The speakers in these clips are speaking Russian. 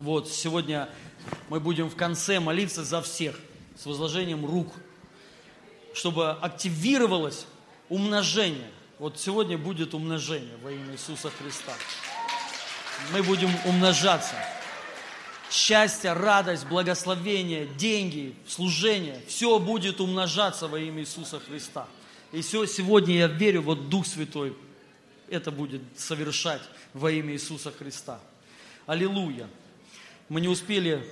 Вот, сегодня мы будем в конце молиться за всех с возложением рук, чтобы активировалось умножение. Вот сегодня будет умножение во имя Иисуса Христа. Мы будем умножаться. Счастье, радость, благословение, деньги, служение, все будет умножаться во имя Иисуса Христа. И все, сегодня я верю, вот Дух Святой это будет совершать во имя Иисуса Христа. Аллилуйя мы не успели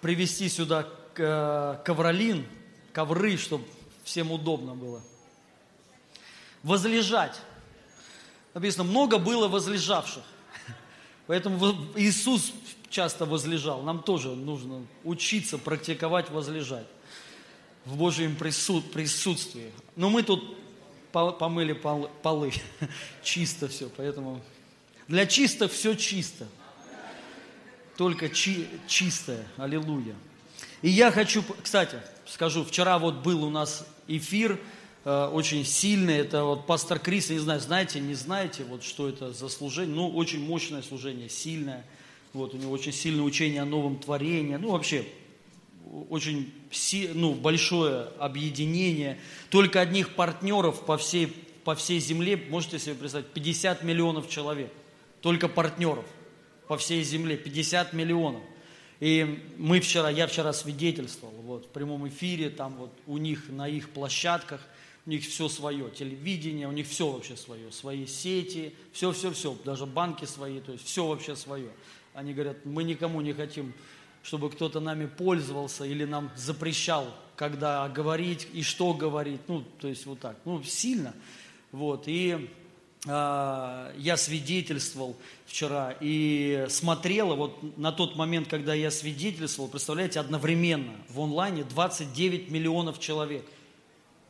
привезти сюда э, ковролин, ковры, чтобы всем удобно было. Возлежать. Написано, много было возлежавших. Поэтому Иисус часто возлежал. Нам тоже нужно учиться практиковать возлежать в Божьем присутствии. Но мы тут помыли полы, чисто все, поэтому для чистых все чисто только чи, чистое. Аллилуйя. И я хочу, кстати, скажу, вчера вот был у нас эфир э, очень сильный, это вот пастор Крис, не знаю, знаете, не знаете, вот что это за служение, ну, очень мощное служение, сильное, вот, у него очень сильное учение о новом творении, ну, вообще, очень ну, большое объединение, только одних партнеров по всей, по всей земле, можете себе представить, 50 миллионов человек, только партнеров – по всей земле, 50 миллионов. И мы вчера, я вчера свидетельствовал, вот, в прямом эфире, там вот у них, на их площадках, у них все свое, телевидение, у них все вообще свое, свои сети, все-все-все, даже банки свои, то есть все вообще свое. Они говорят, мы никому не хотим, чтобы кто-то нами пользовался или нам запрещал, когда говорить и что говорить, ну, то есть вот так, ну, сильно, вот, и я свидетельствовал вчера и смотрела, вот на тот момент, когда я свидетельствовал, представляете, одновременно в онлайне 29 миллионов человек.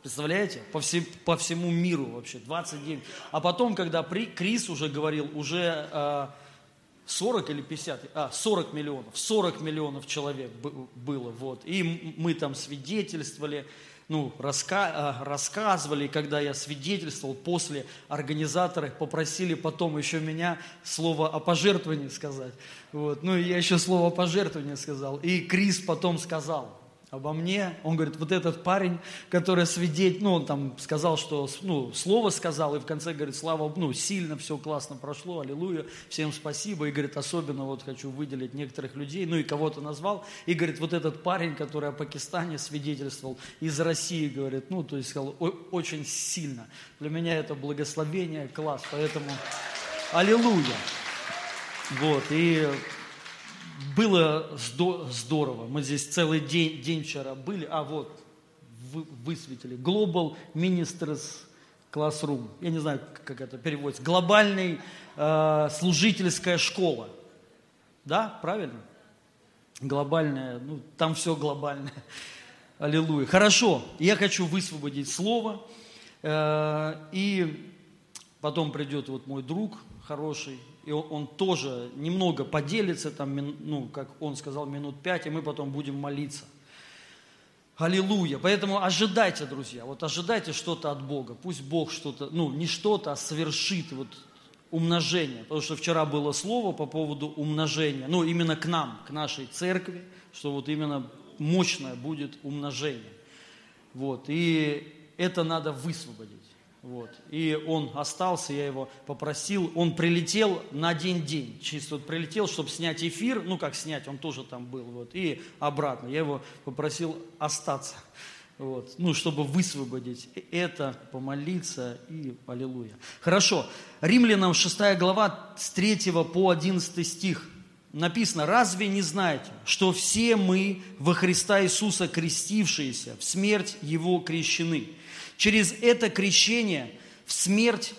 Представляете? По, все, по всему миру вообще, 29. А потом, когда при, Крис уже говорил, уже э, 40 или 50, а, 40 миллионов, 40 миллионов человек было, вот. И мы там свидетельствовали, ну, раска, а, рассказывали, когда я свидетельствовал, после организаторы попросили потом еще меня слово о пожертвовании сказать. Вот. Ну, я еще слово о пожертвовании сказал. И Крис потом сказал, обо мне. Он говорит, вот этот парень, который свидетель, ну, он там сказал, что, ну, слово сказал, и в конце говорит, слава, ну, сильно все классно прошло, аллилуйя, всем спасибо. И говорит, особенно вот хочу выделить некоторых людей, ну, и кого-то назвал. И говорит, вот этот парень, который о Пакистане свидетельствовал, из России, говорит, ну, то есть сказал, очень сильно. Для меня это благословение, класс, поэтому аллилуйя. Вот, и было здорово. Мы здесь целый день, день вчера были. А вот, вы, высветили. Global Ministers Classroom. Я не знаю, как это переводится. Глобальная э, служительская школа. Да, правильно? Глобальная, ну, там все глобальное. Аллилуйя. Хорошо, я хочу высвободить слово. Э, и потом придет вот мой друг хороший, и он, он тоже немного поделится, там, ну, как он сказал, минут пять, и мы потом будем молиться. Аллилуйя. Поэтому ожидайте, друзья, вот ожидайте что-то от Бога. Пусть Бог что-то, ну, не что-то, а совершит вот умножение. Потому что вчера было слово по поводу умножения. Ну, именно к нам, к нашей церкви, что вот именно мощное будет умножение. Вот. И это надо высвободить. Вот. И он остался, я его попросил. Он прилетел на один день. Чисто вот прилетел, чтобы снять эфир. Ну, как снять, он тоже там был. Вот. И обратно. Я его попросил остаться. Вот. Ну, чтобы высвободить это, помолиться и аллилуйя. Хорошо. Римлянам 6 глава с 3 по 11 стих написано, разве не знаете, что все мы во Христа Иисуса крестившиеся, в смерть Его крещены? Через это крещение в смерть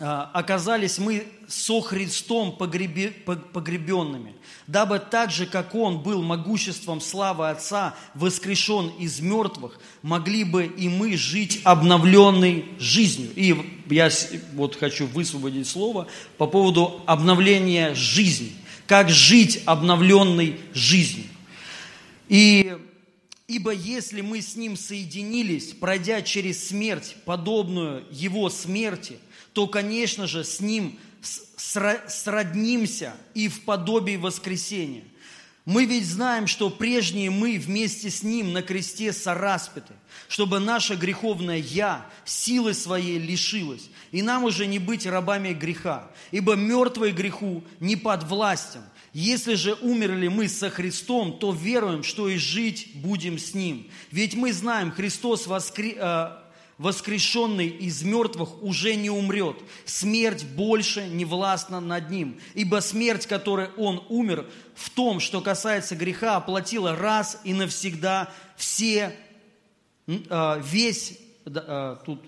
а, оказались мы со Христом погребенными, дабы так же, как Он был могуществом славы Отца воскрешен из мертвых, могли бы и мы жить обновленной жизнью. И я вот хочу высвободить слово по поводу обновления жизни. Как жить обновленной жизнью. И Ибо если мы с Ним соединились, пройдя через смерть, подобную Его смерти, то, конечно же, с Ним сроднимся и в подобии воскресения. Мы ведь знаем, что прежние мы вместе с Ним на кресте сораспяты, чтобы наше греховное «я» силы своей лишилось, и нам уже не быть рабами греха, ибо мертвые греху не под властям. Если же умерли мы со Христом, то веруем, что и жить будем с Ним. Ведь мы знаем, Христос воскрес э, воскрешенный из мертвых уже не умрет. Смерть больше не властна над ним. Ибо смерть, которой он умер, в том, что касается греха, оплатила раз и навсегда все, а, весь, а, тут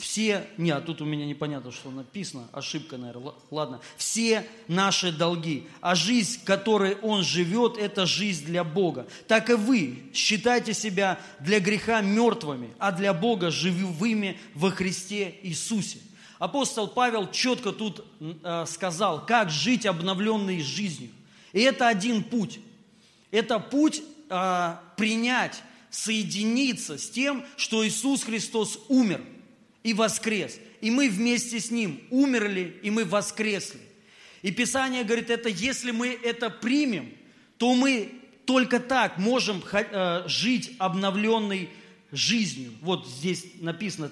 все, нет, тут у меня непонятно, что написано, ошибка, наверное, ладно, все наши долги. А жизнь, которой он живет, это жизнь для Бога. Так и вы считайте себя для греха мертвыми, а для Бога живыми во Христе Иисусе. Апостол Павел четко тут э, сказал, как жить обновленной жизнью. И это один путь. Это путь э, принять, соединиться с тем, что Иисус Христос умер – и воскрес. И мы вместе с Ним умерли, и мы воскресли. И Писание говорит, это если мы это примем, то мы только так можем э, жить обновленной жизнью. Вот здесь написано,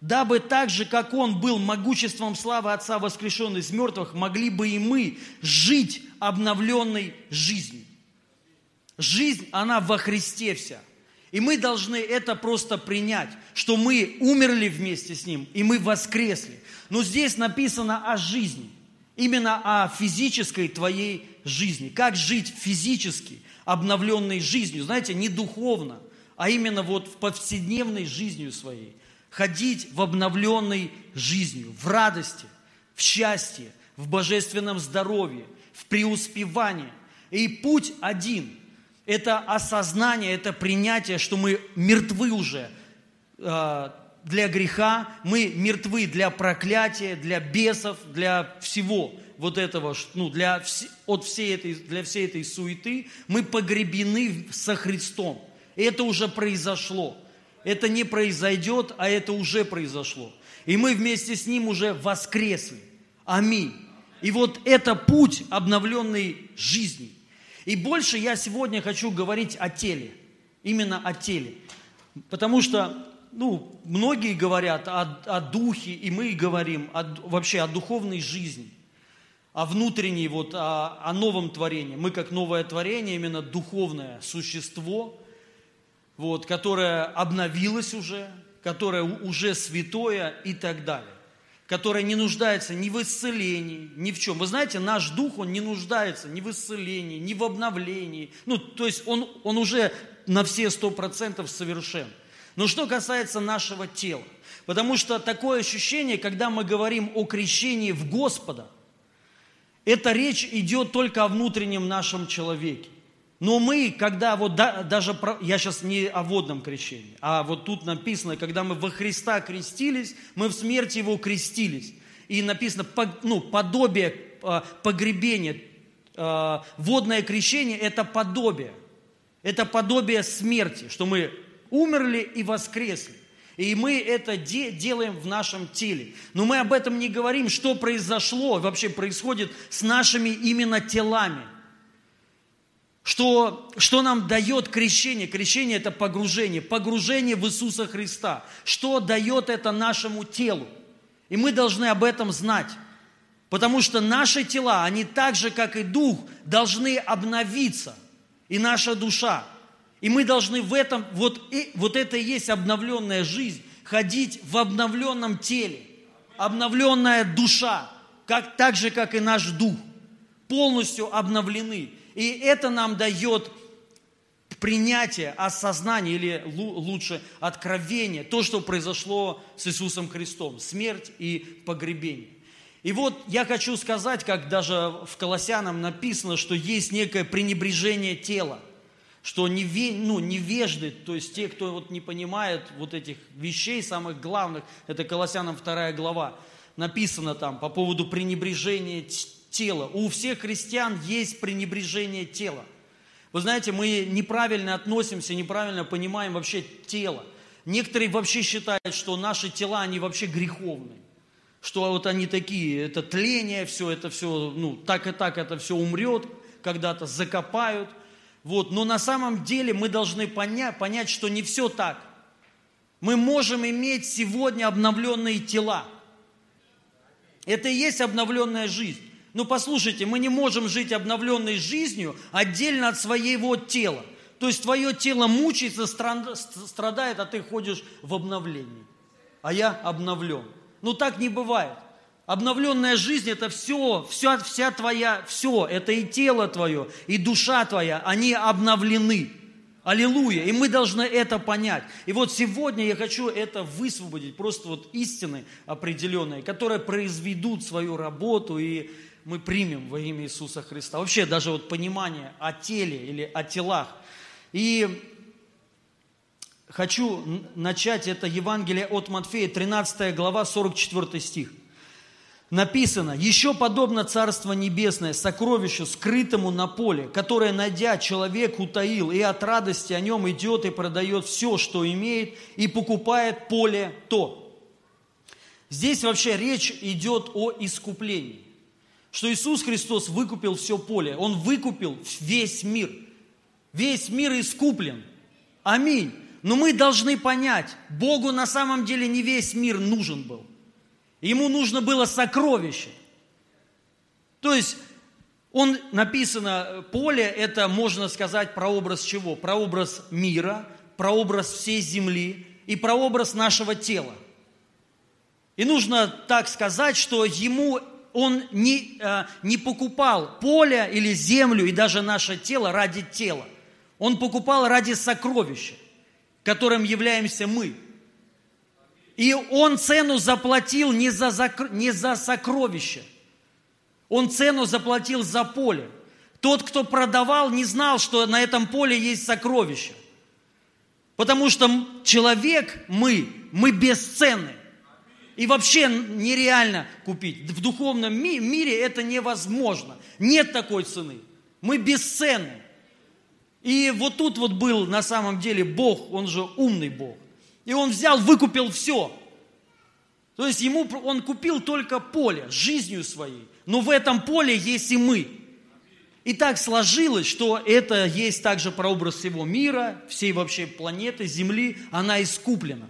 дабы так же, как Он был могуществом славы Отца воскрешенный из мертвых, могли бы и мы жить обновленной жизнью. Жизнь, она во Христе вся. И мы должны это просто принять, что мы умерли вместе с Ним, и мы воскресли. Но здесь написано о жизни, именно о физической твоей жизни. Как жить физически, обновленной жизнью, знаете, не духовно, а именно вот в повседневной жизнью своей. Ходить в обновленной жизнью, в радости, в счастье, в божественном здоровье, в преуспевании. И путь один – это осознание, это принятие, что мы мертвы уже э, для греха, мы мертвы для проклятия, для бесов, для всего вот этого, ну, для, от всей этой, для всей этой суеты, мы погребены со Христом. И это уже произошло. Это не произойдет, а это уже произошло. И мы вместе с Ним уже воскресли. Аминь. И вот это путь обновленной жизни. И больше я сегодня хочу говорить о теле, именно о теле. Потому что, ну, многие говорят о, о духе, и мы говорим о, вообще о духовной жизни, о внутренней, вот, о, о новом творении. Мы как новое творение, именно духовное существо, вот, которое обновилось уже, которое уже святое и так далее которая не нуждается ни в исцелении, ни в чем. Вы знаете, наш дух, он не нуждается ни в исцелении, ни в обновлении. Ну, то есть он, он уже на все сто процентов совершен. Но что касается нашего тела, потому что такое ощущение, когда мы говорим о крещении в Господа, эта речь идет только о внутреннем нашем человеке. Но мы, когда вот да, даже, я сейчас не о водном крещении, а вот тут написано, когда мы во Христа крестились, мы в смерти Его крестились. И написано, ну, подобие а, погребения, а, водное крещение – это подобие. Это подобие смерти, что мы умерли и воскресли. И мы это де- делаем в нашем теле. Но мы об этом не говорим, что произошло, вообще происходит с нашими именно телами – что, что нам дает крещение? Крещение – это погружение, погружение в Иисуса Христа. Что дает это нашему телу? И мы должны об этом знать. Потому что наши тела, они так же, как и дух, должны обновиться. И наша душа. И мы должны в этом, вот, и, вот это и есть обновленная жизнь, ходить в обновленном теле. Обновленная душа, как, так же, как и наш дух. Полностью обновлены. И это нам дает принятие, осознание или лучше откровение, то, что произошло с Иисусом Христом, смерть и погребение. И вот я хочу сказать, как даже в Колоссянам написано, что есть некое пренебрежение тела, что неве, ну, невежды, то есть те, кто вот не понимает вот этих вещей, самых главных, это Колоссянам 2 глава, написано там по поводу пренебрежения тела. У всех христиан есть пренебрежение тела. Вы знаете, мы неправильно относимся, неправильно понимаем вообще тело. Некоторые вообще считают, что наши тела, они вообще греховные. что вот они такие, это тление, все это все, ну, так и так это все умрет, когда-то закопают. Вот. Но на самом деле мы должны понять, понять, что не все так. Мы можем иметь сегодня обновленные тела. Это и есть обновленная жизнь. Ну послушайте, мы не можем жить обновленной жизнью отдельно от своего тела. То есть твое тело мучается, страдает, а ты ходишь в обновлении. А я обновлен. Ну так не бывает. Обновленная жизнь – это все, вся, вся твоя, все, это и тело твое, и душа твоя, они обновлены. Аллилуйя. И мы должны это понять. И вот сегодня я хочу это высвободить, просто вот истины определенные, которые произведут свою работу, и мы примем во имя Иисуса Христа. Вообще даже вот понимание о теле или о телах. И хочу начать это Евангелие от Матфея, 13 глава, 44 стих. Написано, еще подобно Царство Небесное, сокровищу, скрытому на поле, которое, найдя, человек утаил, и от радости о нем идет и продает все, что имеет, и покупает поле то. Здесь вообще речь идет о искуплении. Что Иисус Христос выкупил все поле. Он выкупил весь мир. Весь мир искуплен. Аминь. Но мы должны понять, Богу на самом деле не весь мир нужен был. Ему нужно было сокровище. То есть, он написано, поле, это можно сказать прообраз чего? Прообраз мира, прообраз всей земли и прообраз нашего тела. И нужно так сказать, что ему он не, э, не покупал поле или землю и даже наше тело ради тела. Он покупал ради сокровища которым являемся мы. И он цену заплатил не за, не за сокровище, он цену заплатил за поле. Тот, кто продавал, не знал, что на этом поле есть сокровище. Потому что человек, мы, мы бесценны. И вообще нереально купить. В духовном мире это невозможно. Нет такой цены. Мы бесценны. И вот тут вот был на самом деле Бог, он же умный Бог. И он взял, выкупил все. То есть ему, он купил только поле жизнью своей. Но в этом поле есть и мы. И так сложилось, что это есть также прообраз всего мира, всей вообще планеты, Земли. Она искуплена.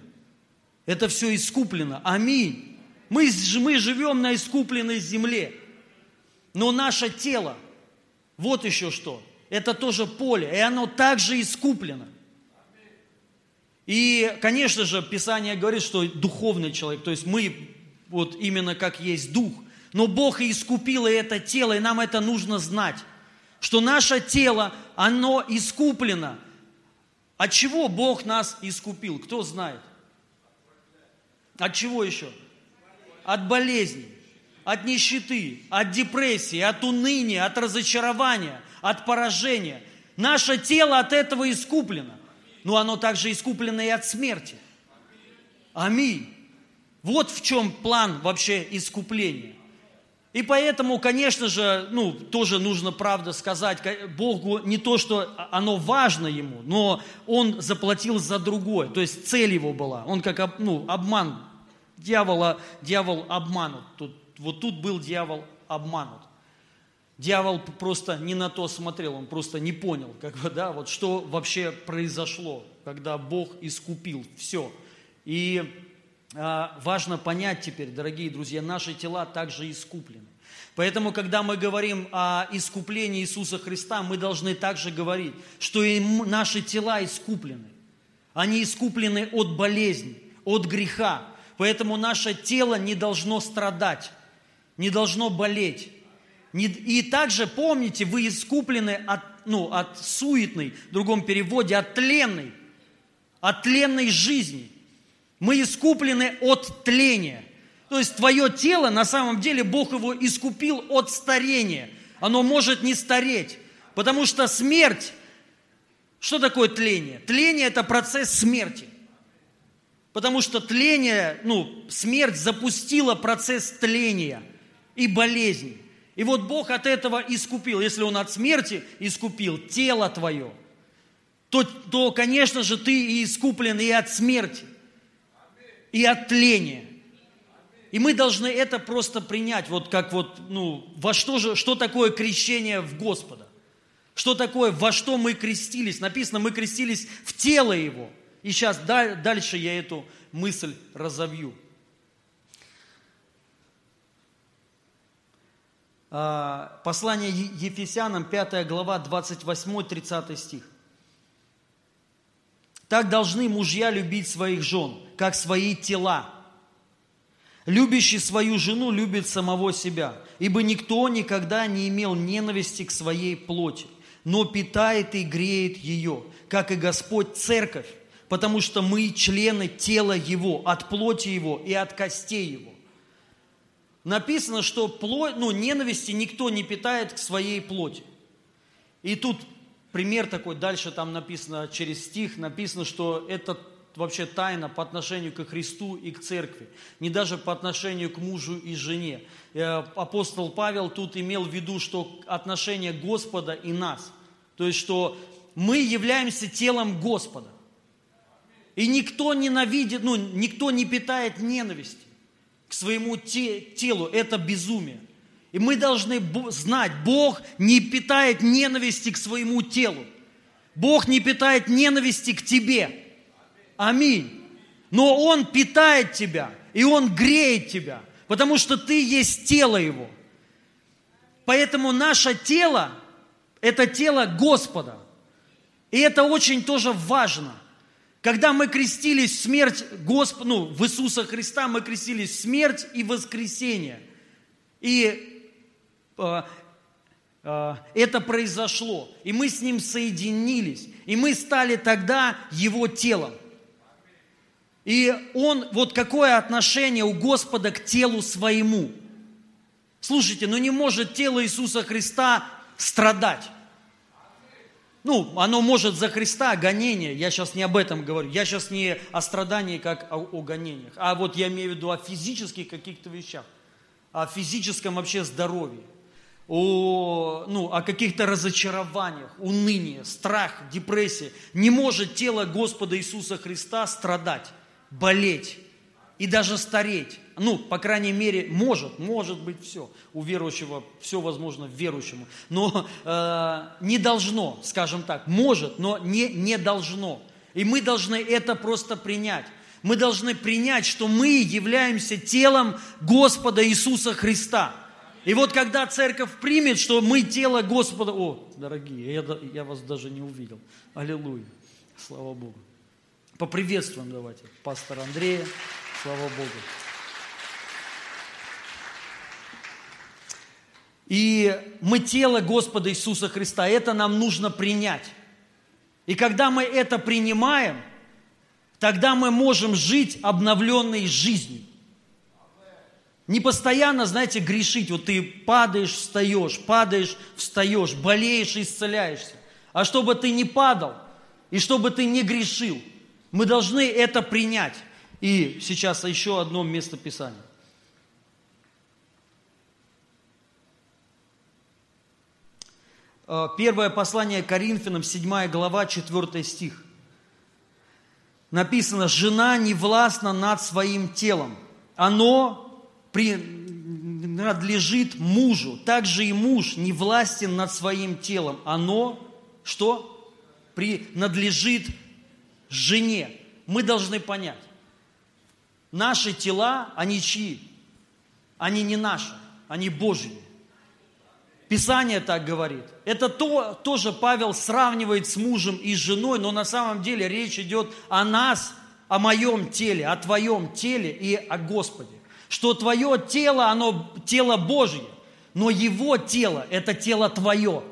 Это все искуплено. Аминь. Мы, мы живем на искупленной земле. Но наше тело, вот еще что – это тоже поле, и оно также искуплено. И, конечно же, Писание говорит, что духовный человек, то есть мы вот именно как есть дух, но Бог и искупил и это тело, и нам это нужно знать, что наше тело, оно искуплено. От чего Бог нас искупил? Кто знает? От чего еще? От болезней, от нищеты, от депрессии, от уныния, от разочарования, от поражения. Наше тело от этого искуплено. Но оно также искуплено и от смерти. Аминь. Вот в чем план вообще искупления. И поэтому, конечно же, ну, тоже нужно правда сказать, Богу не то, что оно важно ему, но Он заплатил за другое. То есть цель его была. Он как ну, обман дьявола, дьявол обманут. Тут, вот тут был дьявол обманут. Дьявол просто не на то смотрел, он просто не понял, как бы, да, вот что вообще произошло, когда Бог искупил все. И а, важно понять теперь, дорогие друзья, наши тела также искуплены. Поэтому, когда мы говорим о искуплении Иисуса Христа, мы должны также говорить, что и наши тела искуплены. Они искуплены от болезни, от греха. Поэтому наше тело не должно страдать, не должно болеть. И также помните, вы искуплены от, ну, от суетной, в другом переводе, от тленной, от тленной жизни. Мы искуплены от тления. То есть твое тело, на самом деле, Бог его искупил от старения. Оно может не стареть, потому что смерть, что такое тление? Тление – это процесс смерти. Потому что тление, ну, смерть запустила процесс тления и болезни. И вот Бог от этого искупил. Если Он от смерти искупил тело твое, то, то конечно же, ты и искуплен и от смерти, и от тления. И мы должны это просто принять, вот как вот, ну, во что же, что такое крещение в Господа? Что такое, во что мы крестились? Написано, мы крестились в тело Его. И сейчас дальше я эту мысль разовью. А, послание Ефесянам, 5 глава, 28-30 стих. Так должны мужья любить своих жен, как свои тела. Любящий свою жену любит самого себя, ибо никто никогда не имел ненависти к своей плоти, но питает и греет ее, как и Господь церковь, потому что мы члены тела Его, от плоти Его и от костей Его. Написано, что плоть, ну, ненависти никто не питает к своей плоти. И тут пример такой, дальше там написано, через стих написано, что это вообще тайна по отношению к Христу и к церкви, не даже по отношению к мужу и жене. Э, апостол Павел тут имел в виду, что отношение Господа и нас, то есть, что мы являемся телом Господа. И никто ненавидит, ну, никто не питает ненависти к своему те, телу. Это безумие. И мы должны знать, Бог не питает ненависти к своему телу. Бог не питает ненависти к тебе. Аминь. Но Он питает тебя, и Он греет тебя, потому что ты есть тело Его. Поэтому наше тело – это тело Господа. И это очень тоже важно. Когда мы крестились в смерть Господа, ну, в Иисуса Христа, мы крестились в смерть и воскресение. И Э, э, это произошло, и мы с Ним соединились, и мы стали тогда Его телом. И Он, вот какое отношение у Господа к телу своему. Слушайте, ну не может тело Иисуса Христа страдать. Ну, оно может за Христа гонение, я сейчас не об этом говорю, я сейчас не о страдании, как о, о гонениях, а вот я имею в виду о физических каких-то вещах, о физическом вообще здоровье. О, ну, о каких-то разочарованиях, унынии, страх, депрессии. Не может тело Господа Иисуса Христа страдать, болеть и даже стареть. Ну, по крайней мере, может, может быть все. У верующего все возможно верующему. Но э, не должно, скажем так, может, но не, не должно. И мы должны это просто принять. Мы должны принять, что мы являемся телом Господа Иисуса Христа – и вот когда церковь примет, что мы тело Господа... О, дорогие, я, я вас даже не увидел. Аллилуйя. Слава Богу. Поприветствуем давайте пастора Андрея. Слава Богу. И мы тело Господа Иисуса Христа. Это нам нужно принять. И когда мы это принимаем, тогда мы можем жить обновленной жизнью. Не постоянно, знаете, грешить. Вот ты падаешь, встаешь, падаешь, встаешь, болеешь исцеляешься. А чтобы ты не падал и чтобы ты не грешил, мы должны это принять. И сейчас еще одно место Писания. Э, первое послание Коринфянам, 7 глава, 4 стих. Написано, жена не властна над своим телом. Оно принадлежит мужу. Также и муж не властен над своим телом. Оно что? Принадлежит жене. Мы должны понять. Наши тела, они чьи? Они не наши, они Божьи. Писание так говорит. Это то, тоже Павел сравнивает с мужем и с женой, но на самом деле речь идет о нас, о моем теле, о твоем теле и о Господе что твое тело, оно тело Божье, но его тело – это тело твое.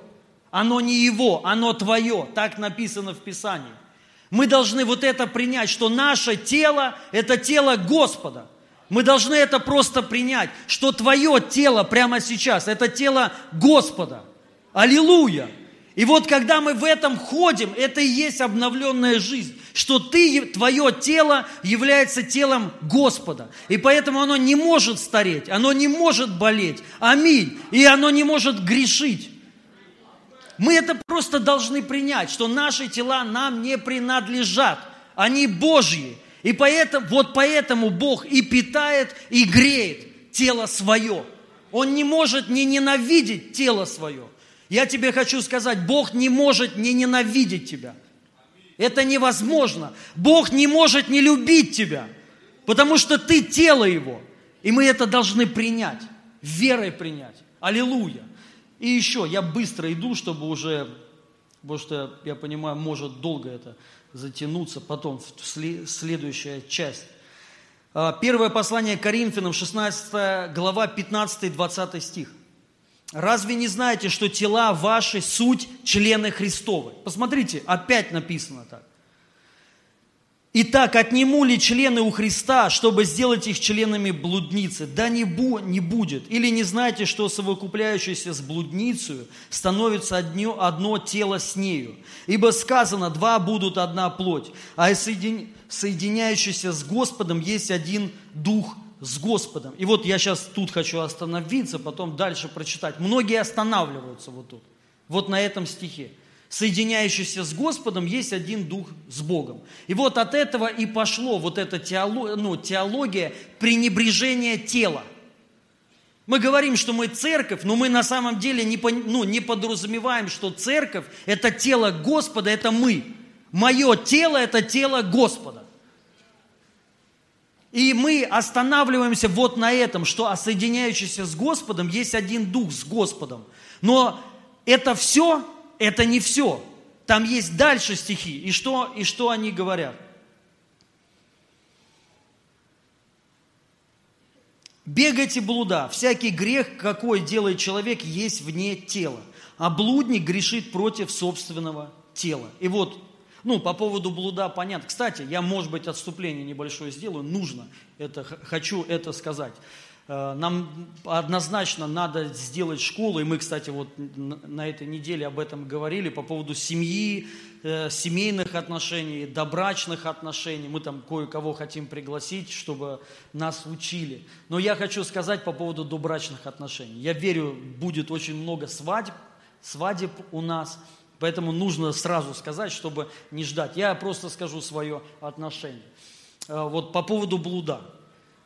Оно не его, оно твое. Так написано в Писании. Мы должны вот это принять, что наше тело – это тело Господа. Мы должны это просто принять, что твое тело прямо сейчас – это тело Господа. Аллилуйя! И вот когда мы в этом ходим, это и есть обновленная жизнь, что ты, твое тело является телом Господа. И поэтому оно не может стареть, оно не может болеть. Аминь. И оно не может грешить. Мы это просто должны принять, что наши тела нам не принадлежат. Они Божьи. И поэтому, вот поэтому Бог и питает, и греет тело свое. Он не может не ненавидеть тело свое. Я тебе хочу сказать, Бог не может не ненавидеть тебя. Это невозможно. Бог не может не любить тебя, потому что ты тело Его. И мы это должны принять, верой принять. Аллилуйя. И еще, я быстро иду, чтобы уже, потому что, я понимаю, может долго это затянуться потом, в следующая часть. А, первое послание Коринфянам, 16 глава, 15-20 стих. Разве не знаете, что тела ваши суть члены Христовы? Посмотрите, опять написано так. Итак, отниму ли члены у Христа, чтобы сделать их членами блудницы? Да не, бу, не будет. Или не знаете, что совокупляющийся с блудницей становится одно, одно тело с нею? Ибо сказано, два будут одна плоть, а соедин, соединяющийся с Господом есть один дух с Господом. И вот я сейчас тут хочу остановиться, потом дальше прочитать. Многие останавливаются вот тут, вот на этом стихе соединяющийся с Господом, есть один дух с Богом. И вот от этого и пошло вот эта теология, ну, теология пренебрежения тела. Мы говорим, что мы церковь, но мы на самом деле не, ну, не подразумеваем, что церковь – это тело Господа, это мы. Мое тело – это тело Господа. И мы останавливаемся вот на этом, что соединяющийся с Господом есть один дух с Господом. Но это все это не все. Там есть дальше стихи. И что, и что они говорят? Бегайте блуда. Всякий грех, какой делает человек, есть вне тела. А блудник грешит против собственного тела. И вот, ну, по поводу блуда понятно. Кстати, я, может быть, отступление небольшое сделаю. Нужно это, хочу это сказать. Э, нам однозначно надо сделать школу, и мы, кстати, вот на этой неделе об этом говорили, по поводу семьи, э, семейных отношений, добрачных отношений. Мы там кое-кого хотим пригласить, чтобы нас учили. Но я хочу сказать по поводу добрачных отношений. Я верю, будет очень много свадеб, свадеб у нас, поэтому нужно сразу сказать, чтобы не ждать. Я просто скажу свое отношение. Э, вот по поводу блуда.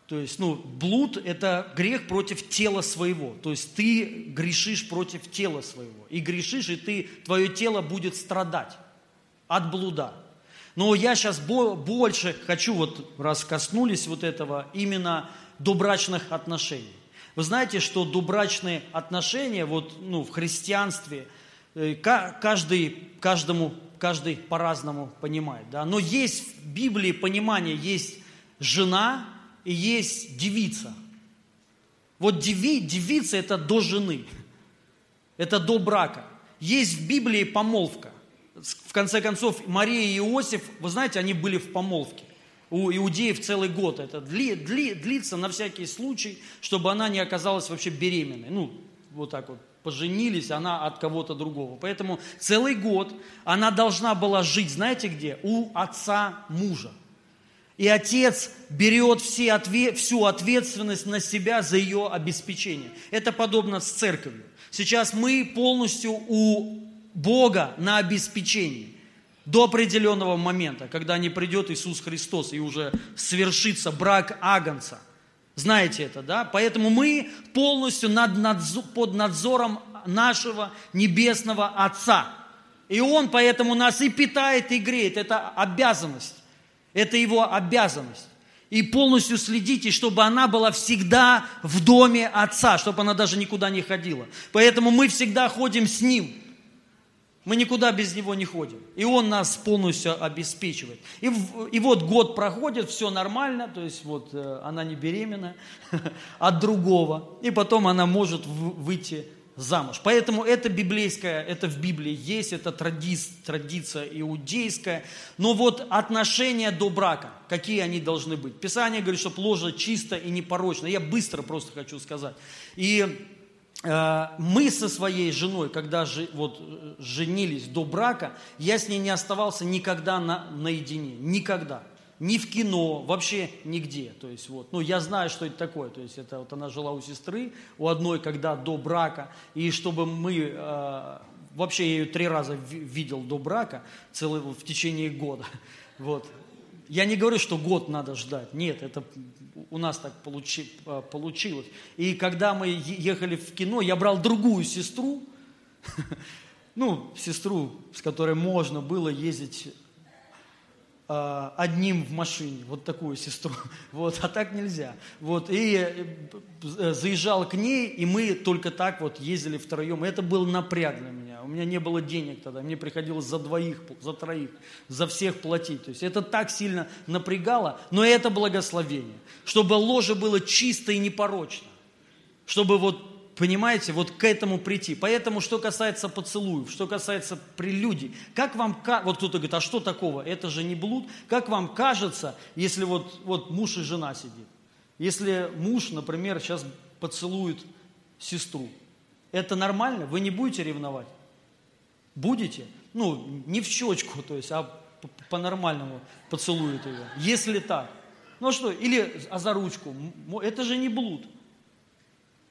То есть, ну, блуд – это грех против тела своего. То есть ты грешишь против тела своего. И грешишь, и ты, твое тело будет страдать от блуда. Но я сейчас больше хочу, вот раз коснулись вот этого, именно добрачных отношений. Вы знаете, что добрачные отношения вот, ну, в христианстве э, каждый, каждому, каждый по-разному понимает. Да? Но есть в Библии понимание, есть жена, и есть девица. Вот деви, девица – это до жены, это до брака. Есть в Библии помолвка. В конце концов, Мария и Иосиф, вы знаете, они были в помолвке. У иудеев целый год. Это дли, дли, длится на всякий случай, чтобы она не оказалась вообще беременной. Ну, вот так вот поженились, она от кого-то другого. Поэтому целый год она должна была жить, знаете где? У отца мужа. И отец берет все отве- всю ответственность на себя за ее обеспечение. Это подобно с церковью. Сейчас мы полностью у Бога на обеспечении до определенного момента, когда не придет Иисус Христос и уже свершится брак Агнца. Знаете это, да? Поэтому мы полностью над, надзор, под надзором нашего небесного Отца. И Он поэтому нас и питает, и греет. Это обязанность. Это его обязанность. И полностью следите, чтобы она была всегда в доме Отца, чтобы она даже никуда не ходила. Поэтому мы всегда ходим с Ним. Мы никуда без Него не ходим. И Он нас полностью обеспечивает. И, и вот год проходит, все нормально, то есть вот э, она не беременна от другого. И потом она может выйти замуж. Поэтому это библейское, это в Библии есть, это тради, традиция иудейская. Но вот отношения до брака, какие они должны быть? Писание говорит, что ложа чисто и непорочно. Я быстро просто хочу сказать. И э, мы со своей женой, когда же, вот, женились до брака, я с ней не оставался никогда на, наедине. Никогда ни в кино, вообще нигде. То есть вот, ну я знаю, что это такое. То есть это вот она жила у сестры, у одной, когда до брака, и чтобы мы э, вообще я ее три раза видел до брака, целый в течение года. Вот. я не говорю, что год надо ждать. Нет, это у нас так получи, а, получилось. И когда мы ехали в кино, я брал другую сестру, ну, сестру, с которой можно было ездить а, одним в машине, вот такую сестру, вот, а так нельзя. Вот, и э, заезжал к ней, и мы только так вот ездили втроем. Это был напряг для меня. У меня не было денег тогда, мне приходилось за двоих, за троих, за всех платить. То есть это так сильно напрягало, но это благословение, чтобы ложе было чисто и непорочно, чтобы вот Понимаете, вот к этому прийти. Поэтому, что касается поцелуев, что касается прелюдий, как вам, вот кто-то говорит, а что такого, это же не блуд, как вам кажется, если вот, вот муж и жена сидит, если муж, например, сейчас поцелует сестру, это нормально? Вы не будете ревновать? Будете? Ну, не в щечку, то есть, а по-нормальному поцелует ее. Если так. Ну а что, или а за ручку. Это же не блуд.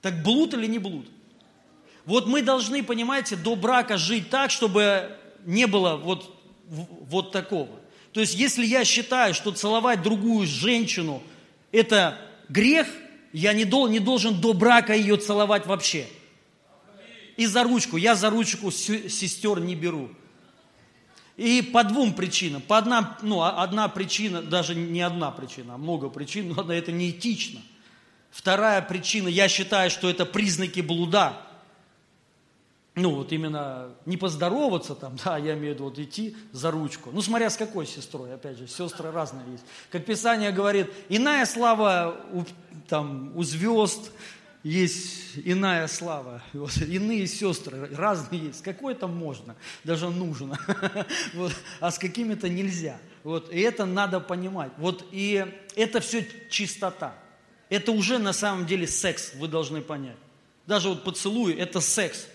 Так блуд или не блуд? Вот мы должны, понимаете, до брака жить так, чтобы не было вот, вот такого. То есть, если я считаю, что целовать другую женщину – это грех, я не, дол, не должен до брака ее целовать вообще. И за ручку. Я за ручку сестер не беру. И по двум причинам. По одна, ну, одна причина, даже не одна причина, а много причин, но это неэтично – Вторая причина, я считаю, что это признаки блуда. Ну, вот именно не поздороваться там, да, я имею в виду вот идти за ручку. Ну, смотря с какой сестрой, опять же, сестры разные есть. Как Писание говорит, иная слава у, там, у звезд, есть иная слава, вот, иные сестры, разные есть. С какой-то можно, даже нужно, вот, а с какими-то нельзя. Вот, и это надо понимать. Вот, и это все чистота. Это уже на самом деле секс, вы должны понять. Даже вот поцелуй – это секс.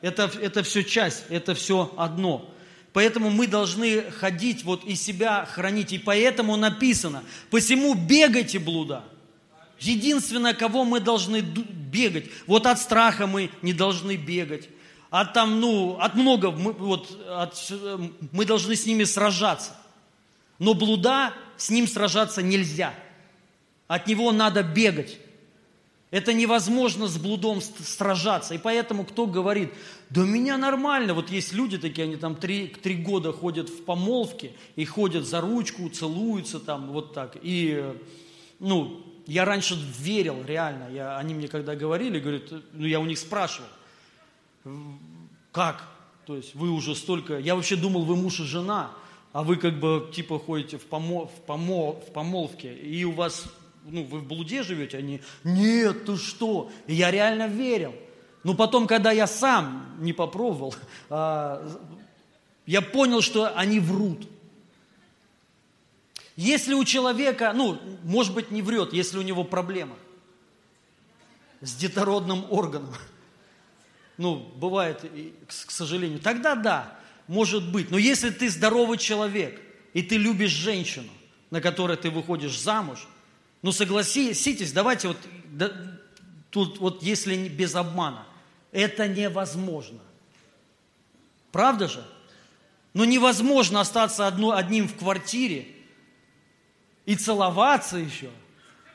Это, это все часть, это все одно. Поэтому мы должны ходить вот и себя хранить. И поэтому написано, посему бегайте блуда. Единственное, кого мы должны бегать. Вот от страха мы не должны бегать. От там, ну, от много, мы, вот, от, мы должны с ними сражаться. Но блуда с ним сражаться нельзя – от него надо бегать. Это невозможно с блудом сражаться. И поэтому кто говорит, да меня нормально. Вот есть люди такие, они там три, три года ходят в помолвке и ходят за ручку, целуются там вот так. И, ну, я раньше верил реально. Я, они мне когда говорили, говорят, ну я у них спрашивал, как? То есть вы уже столько... Я вообще думал, вы муж и жена, а вы как бы типа ходите в, помо, в, помо, в помолвке, и у вас ну, вы в блуде живете? Они, нет, ты что? И я реально верил. Но потом, когда я сам не попробовал, а, я понял, что они врут. Если у человека, ну, может быть, не врет, если у него проблема с детородным органом, ну, бывает, к сожалению, тогда да, может быть. Но если ты здоровый человек, и ты любишь женщину, на которой ты выходишь замуж, ну согласитесь, давайте вот, да, тут вот если без обмана, это невозможно. Правда же? Но невозможно остаться одно, одним в квартире и целоваться еще,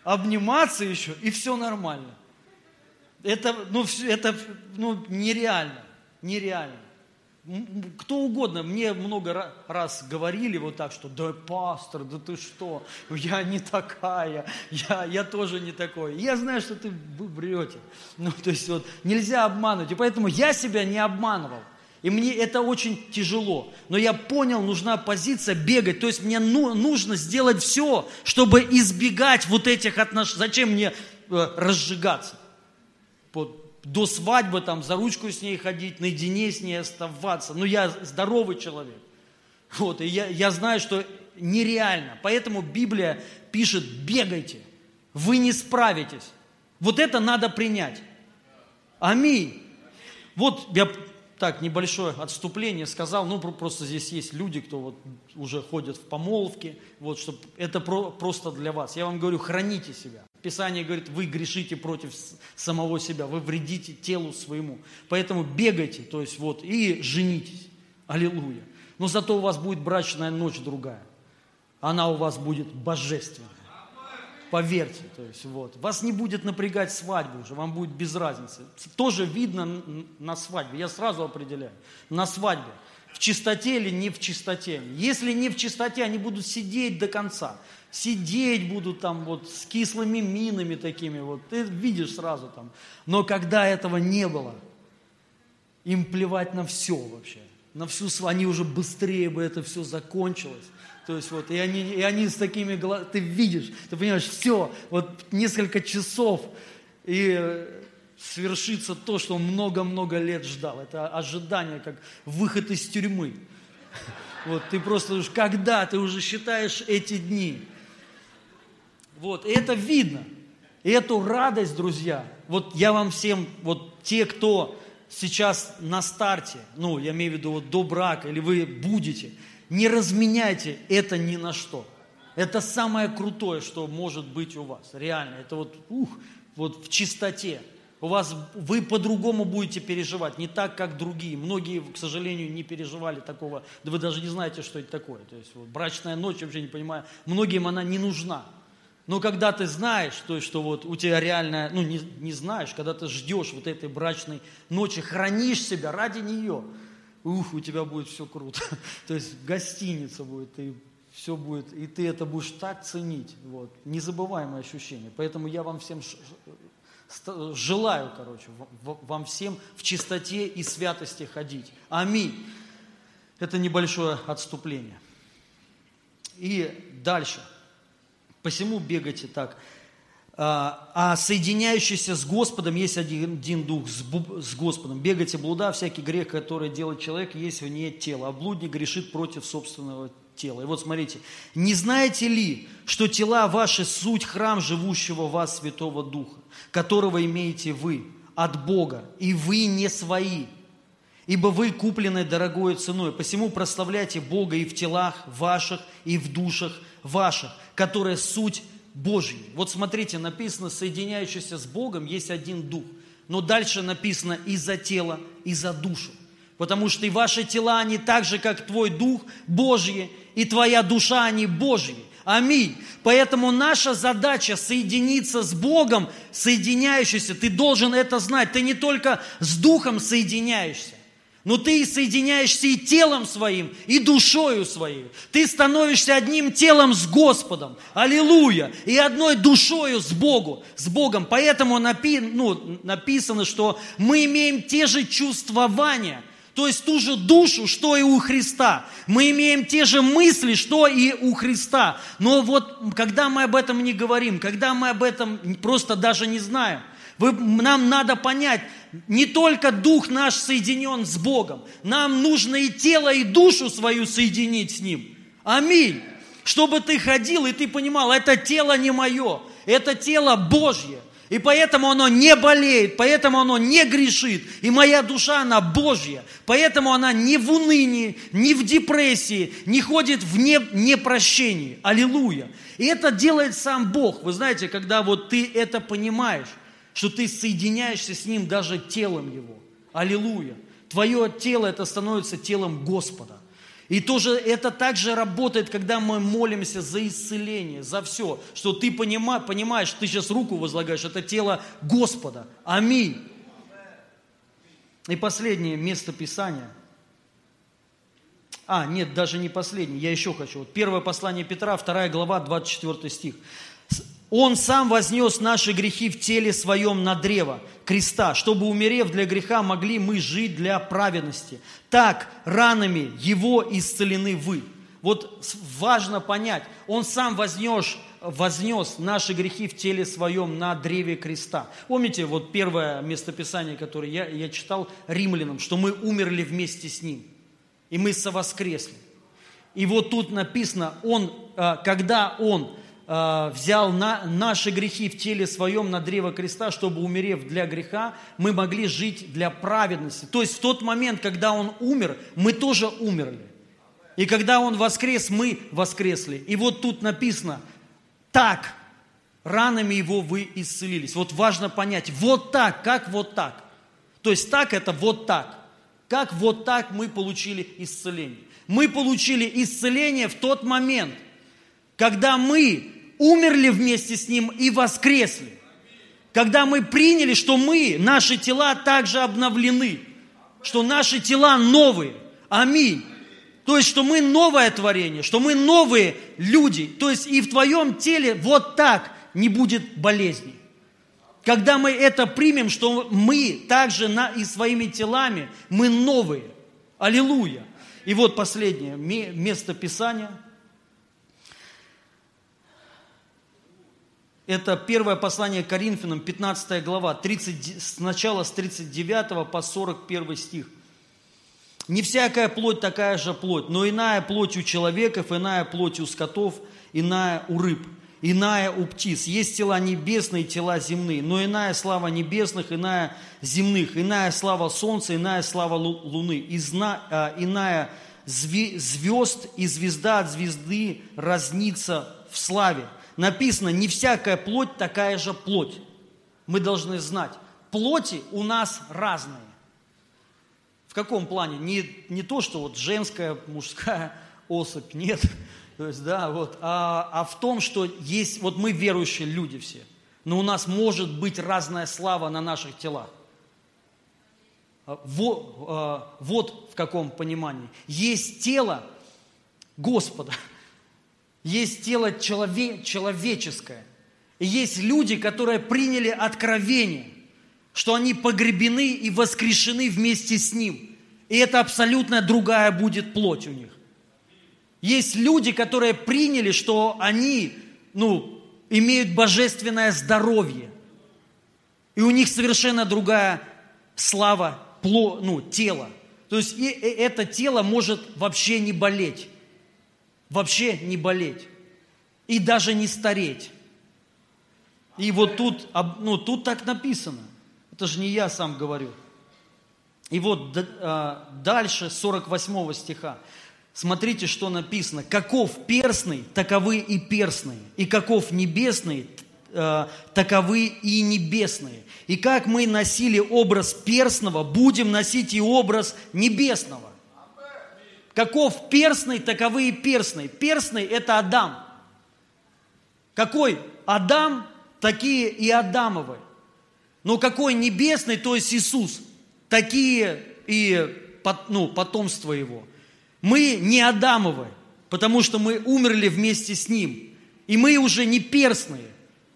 обниматься еще, и все нормально. Это, ну, это ну, нереально, нереально кто угодно, мне много раз говорили вот так, что да, пастор, да ты что, я не такая, я, я тоже не такой. я знаю, что ты вы. Ну, то есть вот нельзя обманывать. И поэтому я себя не обманывал. И мне это очень тяжело. Но я понял, нужна позиция бегать. То есть мне ну, нужно сделать все, чтобы избегать вот этих отношений. Зачем мне э, разжигаться? До свадьбы там за ручку с ней ходить, наедине с ней оставаться. Но я здоровый человек. Вот, и я, я знаю, что нереально. Поэтому Библия пишет, бегайте, вы не справитесь. Вот это надо принять. Аминь. Вот я так небольшое отступление сказал, ну просто здесь есть люди, кто вот уже ходят в помолвке, вот, чтобы это про, просто для вас. Я вам говорю, храните себя. Писание говорит, вы грешите против самого себя, вы вредите телу своему. Поэтому бегайте, то есть вот, и женитесь. Аллилуйя. Но зато у вас будет брачная ночь другая. она у вас будет божественная. Поверьте, то есть вот. Вас не будет напрягать свадьба уже, вам будет без разницы. Тоже видно на свадьбе, я сразу определяю. На свадьбе, в чистоте или не в чистоте. Если не в чистоте, они будут сидеть до конца. Сидеть будут там вот с кислыми минами такими вот. Ты видишь сразу там. Но когда этого не было, им плевать на все вообще. На всю они уже быстрее бы это все закончилось. То есть вот, и они, и они с такими глазами, ты видишь, ты понимаешь, все, вот несколько часов, и э, свершится то, что он много-много лет ждал. Это ожидание, как выход из тюрьмы. Вот ты просто уж когда ты уже считаешь эти дни. Вот, и это видно. И эту радость, друзья, вот я вам всем, вот те, кто сейчас на старте, ну, я имею в виду вот до брака, или вы будете – не разменяйте это ни на что. Это самое крутое, что может быть у вас. Реально. Это вот, ух, вот в чистоте. У вас, вы по-другому будете переживать, не так, как другие. Многие, к сожалению, не переживали такого, да вы даже не знаете, что это такое. То есть вот, брачная ночь, вообще не понимаю, многим она не нужна. Но когда ты знаешь, то есть, что вот у тебя реально, ну не, не знаешь, когда ты ждешь вот этой брачной ночи, хранишь себя ради нее, ух, у тебя будет все круто. То есть гостиница будет, и все будет, и ты это будешь так ценить. Вот. Незабываемое ощущение. Поэтому я вам всем желаю, короче, вам всем в чистоте и святости ходить. Аминь. Это небольшое отступление. И дальше. Посему бегайте так. А, а соединяющийся с Господом есть один, один дух с, с Господом. Бегайте блуда, всякий грех, который делает человек, есть вне тела, а блудник грешит против собственного тела. И вот смотрите, не знаете ли, что тела ваши суть храм живущего вас Святого Духа, которого имеете вы от Бога, и вы не свои, ибо вы куплены дорогой ценой. Посему прославляйте Бога и в телах ваших, и в душах ваших, которая суть Божьей. Вот смотрите, написано, соединяющийся с Богом есть один дух. Но дальше написано и за тело, и за душу. Потому что и ваши тела, они так же, как твой дух, Божьи, и твоя душа, они Божьи. Аминь. Поэтому наша задача соединиться с Богом, соединяющийся. Ты должен это знать. Ты не только с Духом соединяешься, но ты соединяешься и телом своим, и душою своей. Ты становишься одним телом с Господом. Аллилуйя. И одной душою с Богом. С Богом. Поэтому напи, ну, написано, что мы имеем те же чувствования, то есть ту же душу, что и у Христа. Мы имеем те же мысли, что и у Христа. Но вот когда мы об этом не говорим, когда мы об этом просто даже не знаем, вы, нам надо понять, не только дух наш соединен с Богом, нам нужно и тело, и душу свою соединить с Ним. Аминь. Чтобы ты ходил, и ты понимал, это тело не мое, это тело Божье. И поэтому оно не болеет, поэтому оно не грешит. И моя душа, она Божья. Поэтому она не в унынии, не в депрессии, не ходит в не, непрощении. Аллилуйя. И это делает сам Бог. Вы знаете, когда вот ты это понимаешь, что ты соединяешься с Ним даже телом Его. Аллилуйя. Твое тело это становится телом Господа. И тоже это также работает, когда мы молимся за исцеление, за все, что ты понимаешь, понимаешь, ты сейчас руку возлагаешь, это тело Господа. Аминь. И последнее место Писания. А, нет, даже не последнее, я еще хочу. Вот первое послание Петра, 2 глава, 24 стих. Он сам вознес наши грехи в теле своем на древо креста, чтобы, умерев для греха, могли мы жить для праведности. Так ранами Его исцелены вы. Вот важно понять, Он сам вознес, вознес наши грехи в теле своем на древе креста. Помните, вот первое местописание, которое я, я читал римлянам, что мы умерли вместе с Ним, и мы совоскресли. И вот тут написано, Он, а, когда Он Э, взял на, наши грехи в теле своем на древо креста, чтобы, умерев для греха, мы могли жить для праведности. То есть в тот момент, когда Он умер, мы тоже умерли. И когда Он воскрес, мы воскресли. И вот тут написано, так, ранами Его вы исцелились. Вот важно понять, вот так, как вот так. То есть так это вот так. Как вот так мы получили исцеление. Мы получили исцеление в тот момент – когда мы умерли вместе с Ним и воскресли. Когда мы приняли, что мы, наши тела также обновлены, что наши тела новые. Аминь. То есть, что мы новое творение, что мы новые люди. То есть, и в твоем теле вот так не будет болезни. Когда мы это примем, что мы также на, и своими телами, мы новые. Аллилуйя. И вот последнее место Писания. Это первое послание Коринфянам, 15 глава, 30, сначала с 39 по 41 стих. Не всякая плоть такая же плоть, но иная плоть у человеков, иная плоть у скотов, иная у рыб, иная у птиц. Есть тела небесные, тела земные, но иная слава небесных, иная земных, иная слава солнца, иная слава луны, изна, а, иная звезд и звезда от звезды разнится в славе. Написано, не всякая плоть такая же плоть. Мы должны знать, плоти у нас разные. В каком плане? Не, не то, что вот женская, мужская особь, нет. То есть, да, вот, а, а в том, что есть, вот мы верующие люди все, но у нас может быть разная слава на наших телах. Вот, а, вот в каком понимании. Есть тело Господа, есть тело челове, человеческое, и есть люди, которые приняли откровение – что они погребены и воскрешены вместе с Ним. И это абсолютно другая будет плоть у них. Есть люди, которые приняли, что они ну, имеют божественное здоровье. И у них совершенно другая слава пло, ну, тела. То есть и, и это тело может вообще не болеть. Вообще не болеть. И даже не стареть. И вот тут, ну, тут так написано. Это же не я сам говорю. И вот а, дальше 48 стиха. Смотрите, что написано. «Каков перстный, таковы и перстные, и каков небесный, а, таковы и небесные. И как мы носили образ перстного, будем носить и образ небесного. Каков перстный, таковы и перстные. Перстный – это Адам. Какой Адам, такие и Адамовы. Но какой небесный, то есть Иисус, такие и ну, потомство Его. Мы не Адамовы, потому что мы умерли вместе с Ним. И мы уже не перстные,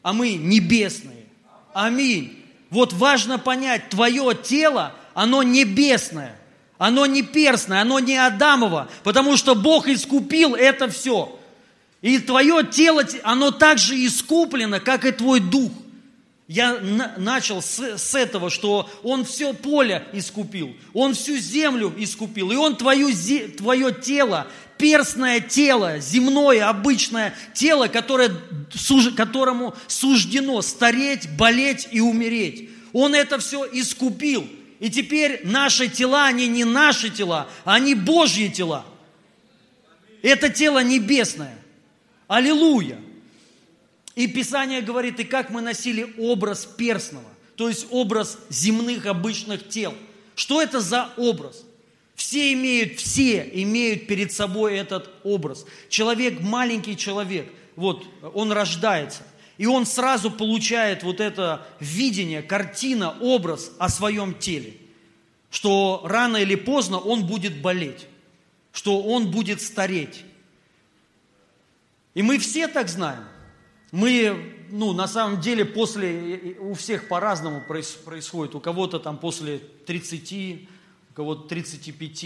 а мы небесные. Аминь. Вот важно понять, твое тело, оно небесное. Оно не перстное, оно не Адамово, потому что Бог искупил это все. И твое тело, оно также искуплено, как и твой дух. Я на, начал с, с этого, что Он все поле искупил, Он всю землю искупил, и Он твою, твое тело, перстное тело, земное, обычное тело, которое, суж, которому суждено стареть, болеть и умереть. Он это все искупил. И теперь наши тела, они не наши тела, они Божьи тела. Это тело небесное. Аллилуйя. И Писание говорит, и как мы носили образ перстного, то есть образ земных обычных тел. Что это за образ? Все имеют, все имеют перед собой этот образ. Человек, маленький человек, вот он рождается, и он сразу получает вот это видение, картина, образ о своем теле, что рано или поздно он будет болеть, что он будет стареть. И мы все так знаем. Мы, ну, на самом деле, после, у всех по-разному происходит. У кого-то там после 30, у кого-то 35,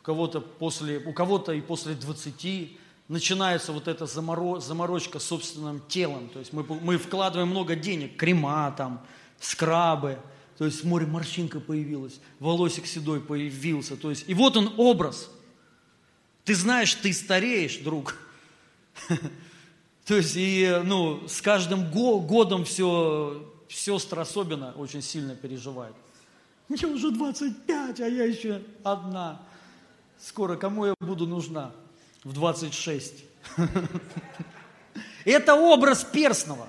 у кого-то после, у кого-то и после 20 начинается вот эта заморочка собственным телом. То есть мы, мы вкладываем много денег, крема там, скрабы, то есть море морщинка появилась, волосик седой появился. То есть, и вот он образ. Ты знаешь, ты стареешь, друг. То есть, и, ну, с каждым годом все, сестры особенно очень сильно переживают. Мне уже 25, а я еще одна. Скоро кому я буду нужна? В 26. Это образ перстного.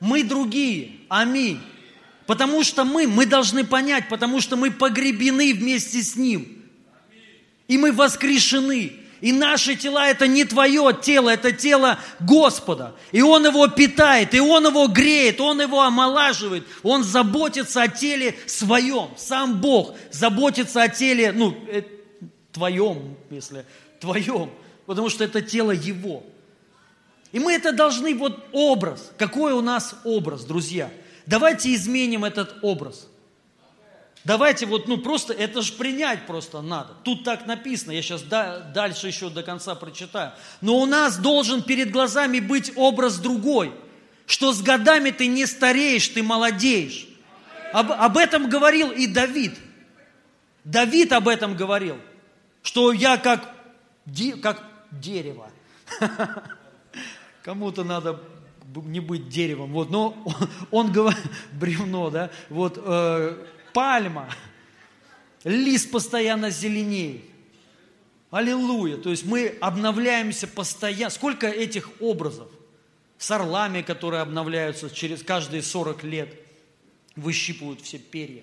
Мы другие. Аминь. Потому что мы, мы должны понять, потому что мы погребены вместе с Ним. И мы воскрешены. И наши тела это не твое тело, это тело Господа. И Он его питает, и Он его греет, Он его омолаживает. Он заботится о теле своем. Сам Бог заботится о теле, ну, э, твоем, если твоем. Потому что это тело Его. И мы это должны, вот образ. Какой у нас образ, друзья? Давайте изменим этот образ. Давайте вот, ну просто, это же принять просто надо. Тут так написано, я сейчас да, дальше еще до конца прочитаю. Но у нас должен перед глазами быть образ другой, что с годами ты не стареешь, ты молодеешь. Об, об этом говорил и Давид. Давид об этом говорил, что я как, как дерево. Кому-то надо не быть деревом. Вот, но он говорит, бревно, да, вот, э, пальма, лист постоянно зеленеет. Аллилуйя. То есть мы обновляемся постоянно. Сколько этих образов? С орлами, которые обновляются через каждые 40 лет, выщипывают все перья.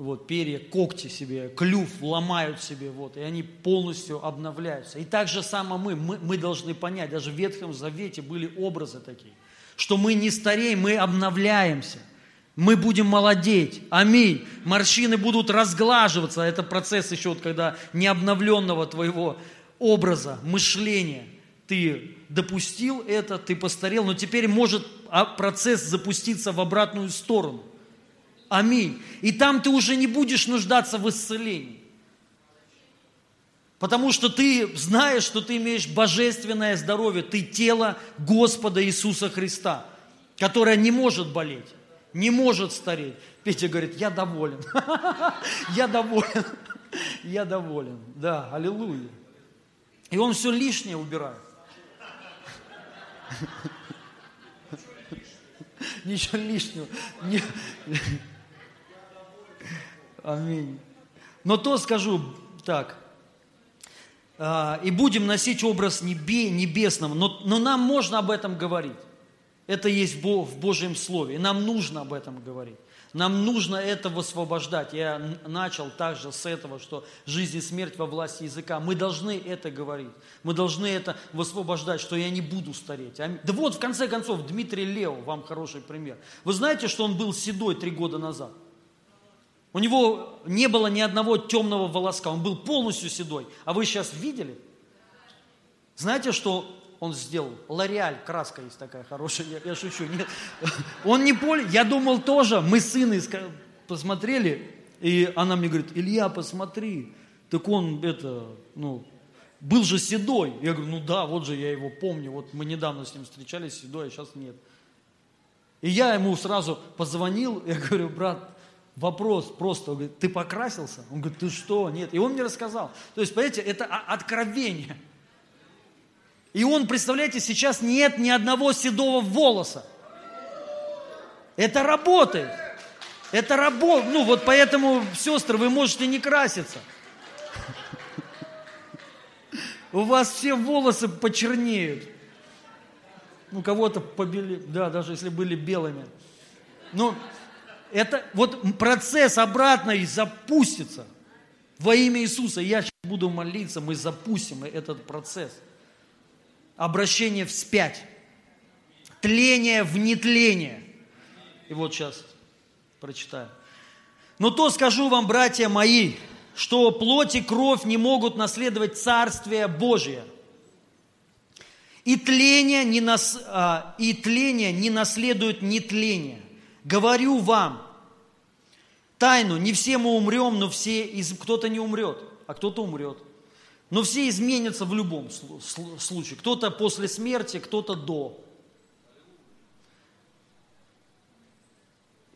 Вот, перья, когти себе, клюв ломают себе, вот, и они полностью обновляются. И так же само мы, мы, мы должны понять, даже в Ветхом Завете были образы такие, что мы не стареем, мы обновляемся мы будем молодеть. Аминь. Морщины будут разглаживаться. Это процесс еще, вот, когда необновленного твоего образа, мышления. Ты допустил это, ты постарел, но теперь может а, процесс запуститься в обратную сторону. Аминь. И там ты уже не будешь нуждаться в исцелении. Потому что ты знаешь, что ты имеешь божественное здоровье. Ты тело Господа Иисуса Христа, которое не может болеть не может стареть. Петя говорит, я доволен. Я доволен. Я доволен. Да, аллилуйя. И он все лишнее убирает. Ничего лишнего. Аминь. Но то скажу так. А, и будем носить образ небе, небесного. Но, но нам можно об этом говорить. Это есть в Божьем Слове. И нам нужно об этом говорить. Нам нужно это высвобождать. Я начал также с этого, что жизнь и смерть во власти языка. Мы должны это говорить. Мы должны это высвобождать, что я не буду стареть. Да вот, в конце концов, Дмитрий Лео, вам хороший пример. Вы знаете, что он был седой три года назад? У него не было ни одного темного волоска. Он был полностью седой. А вы сейчас видели? Знаете, что он сделал. Лореаль, краска есть такая хорошая, я, я шучу. Нет. Он не понял, я думал тоже, мы с сыном посмотрели, и она мне говорит, Илья, посмотри, так он это, ну, был же седой. Я говорю, ну да, вот же я его помню, вот мы недавно с ним встречались, седой, а сейчас нет. И я ему сразу позвонил, я говорю, брат, вопрос просто, он говорит, ты покрасился? Он говорит, ты что? Нет. И он мне рассказал. То есть, понимаете, это откровение. И он, представляете, сейчас нет ни одного седого волоса. Это работает. Это работает. Ну вот поэтому, сестры, вы можете не краситься. У вас все волосы почернеют. У кого-то побели, да, даже если были белыми. Но это вот процесс обратно и запустится. Во имя Иисуса я сейчас буду молиться, мы запустим этот процесс обращение вспять, тление в нетление. И вот сейчас прочитаю. Но то скажу вам, братья мои, что плоть и кровь не могут наследовать Царствие Божие. И тление не, нас, а, и тление не наследует нетление. Говорю вам, тайну, не все мы умрем, но все, кто-то не умрет, а кто-то умрет. Но все изменятся в любом случае. Кто-то после смерти, кто-то до.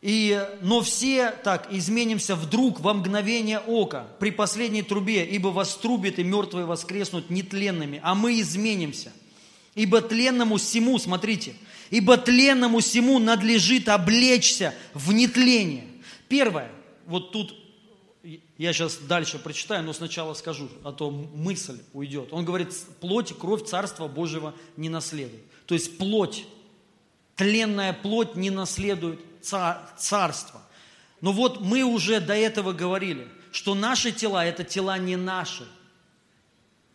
И, но все так изменимся вдруг во мгновение ока, при последней трубе, ибо вострубит и мертвые воскреснут нетленными, а мы изменимся. Ибо тленному всему, смотрите, ибо тленному всему надлежит облечься в нетление. Первое, вот тут я сейчас дальше прочитаю, но сначала скажу, а то мысль уйдет. Он говорит, плоть и кровь Царства Божьего не наследует. То есть плоть, тленная плоть не наследует царство. Но вот мы уже до этого говорили, что наши тела – это тела не наши.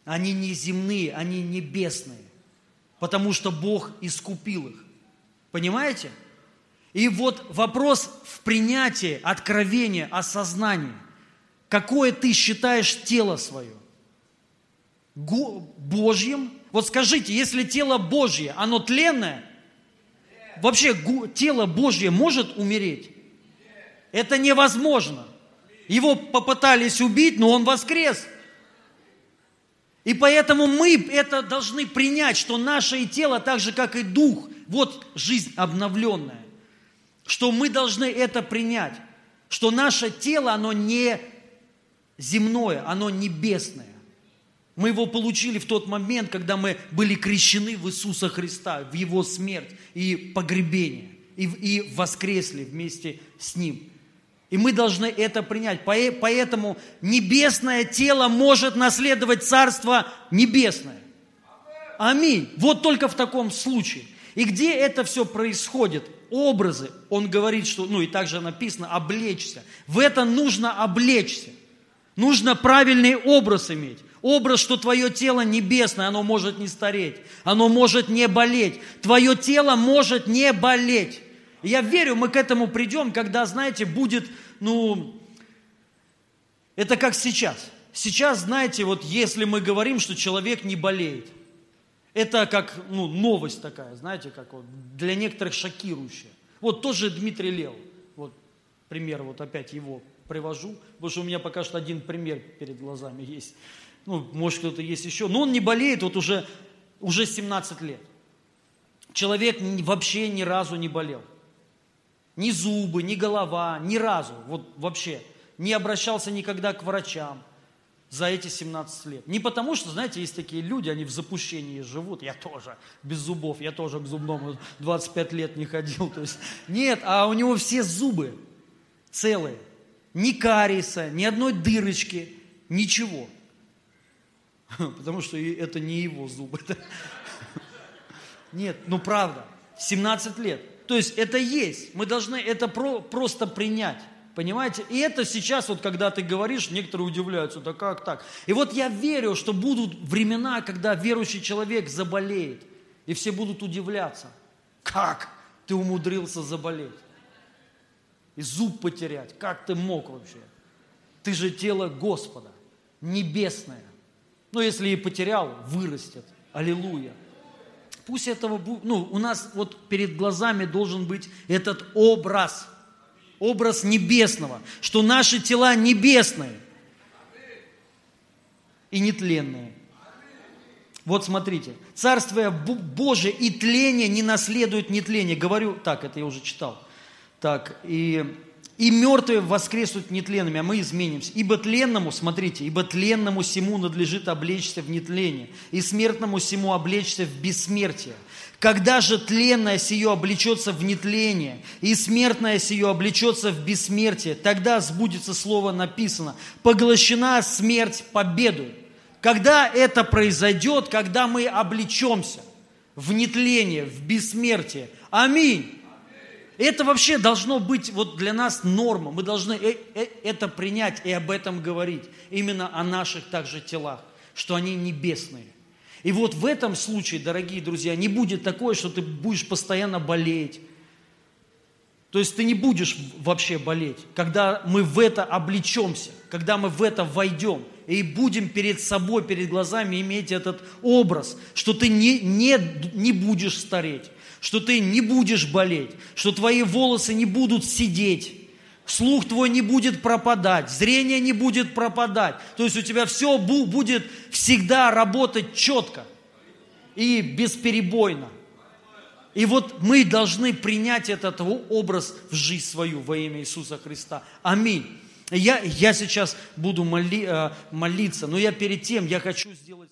Они не земные, они небесные. Потому что Бог искупил их. Понимаете? И вот вопрос в принятии, откровения, осознании. Какое ты считаешь тело свое? Божьим? Вот скажите, если тело Божье, оно тленное, вообще тело Божье может умереть? Это невозможно. Его попытались убить, но он воскрес. И поэтому мы это должны принять, что наше тело, так же как и дух, вот жизнь обновленная, что мы должны это принять, что наше тело, оно не земное, оно небесное. Мы его получили в тот момент, когда мы были крещены в Иисуса Христа, в Его смерть и погребение, и, и воскресли вместе с Ним. И мы должны это принять. Поэтому небесное тело может наследовать Царство Небесное. Аминь. Вот только в таком случае. И где это все происходит? Образы. Он говорит, что, ну и также написано, облечься. В это нужно облечься. Нужно правильный образ иметь. Образ, что твое тело небесное, оно может не стареть, оно может не болеть. Твое тело может не болеть. Я верю, мы к этому придем, когда, знаете, будет, ну, это как сейчас. Сейчас, знаете, вот если мы говорим, что человек не болеет, это как ну, новость такая, знаете, как вот для некоторых шокирующая. Вот тоже Дмитрий Лев, вот пример, вот опять его привожу, потому что у меня пока что один пример перед глазами есть. Ну, может, кто-то есть еще. Но он не болеет вот уже, уже 17 лет. Человек вообще ни разу не болел. Ни зубы, ни голова, ни разу, вот вообще. Не обращался никогда к врачам за эти 17 лет. Не потому, что, знаете, есть такие люди, они в запущении живут, я тоже, без зубов, я тоже к зубному 25 лет не ходил. То есть, нет, а у него все зубы целые. Ни кариеса, ни одной дырочки, ничего. Потому что это не его зубы. Нет, ну правда, 17 лет. То есть это есть. Мы должны это про, просто принять. Понимаете? И это сейчас, вот когда ты говоришь, некоторые удивляются, да как так? И вот я верю, что будут времена, когда верующий человек заболеет, и все будут удивляться. Как ты умудрился заболеть? И зуб потерять. Как ты мог вообще? Ты же тело Господа, небесное. Но если и потерял, вырастет. Аллилуйя. Пусть этого, ну, у нас вот перед глазами должен быть этот образ, образ небесного, что наши тела небесные и нетленные. Вот смотрите, Царствие Божие и тление не наследует нетление. Говорю, так, это я уже читал. Так, и и мертвые воскреснут нетленными, а мы изменимся. Ибо тленному, смотрите, ибо тленному сему надлежит облечься в нетление, и смертному сему облечься в бессмертие. Когда же тленное сие облечется в нетление, и смертное сие облечется в бессмертие, тогда сбудется слово написано, поглощена смерть победу. Когда это произойдет, когда мы облечемся в нетление, в бессмертие. Аминь. Это вообще должно быть вот для нас норма. Мы должны э, э, это принять и об этом говорить. Именно о наших также телах, что они небесные. И вот в этом случае, дорогие друзья, не будет такое, что ты будешь постоянно болеть. То есть ты не будешь вообще болеть, когда мы в это облечемся, когда мы в это войдем и будем перед собой, перед глазами иметь этот образ, что ты не, не, не будешь стареть, что ты не будешь болеть, что твои волосы не будут сидеть, слух твой не будет пропадать, зрение не будет пропадать. То есть у тебя все будет всегда работать четко и бесперебойно. И вот мы должны принять этот образ в жизнь свою во имя Иисуса Христа. Аминь. Я, я сейчас буду моли, э, молиться, но я перед тем, я хочу сделать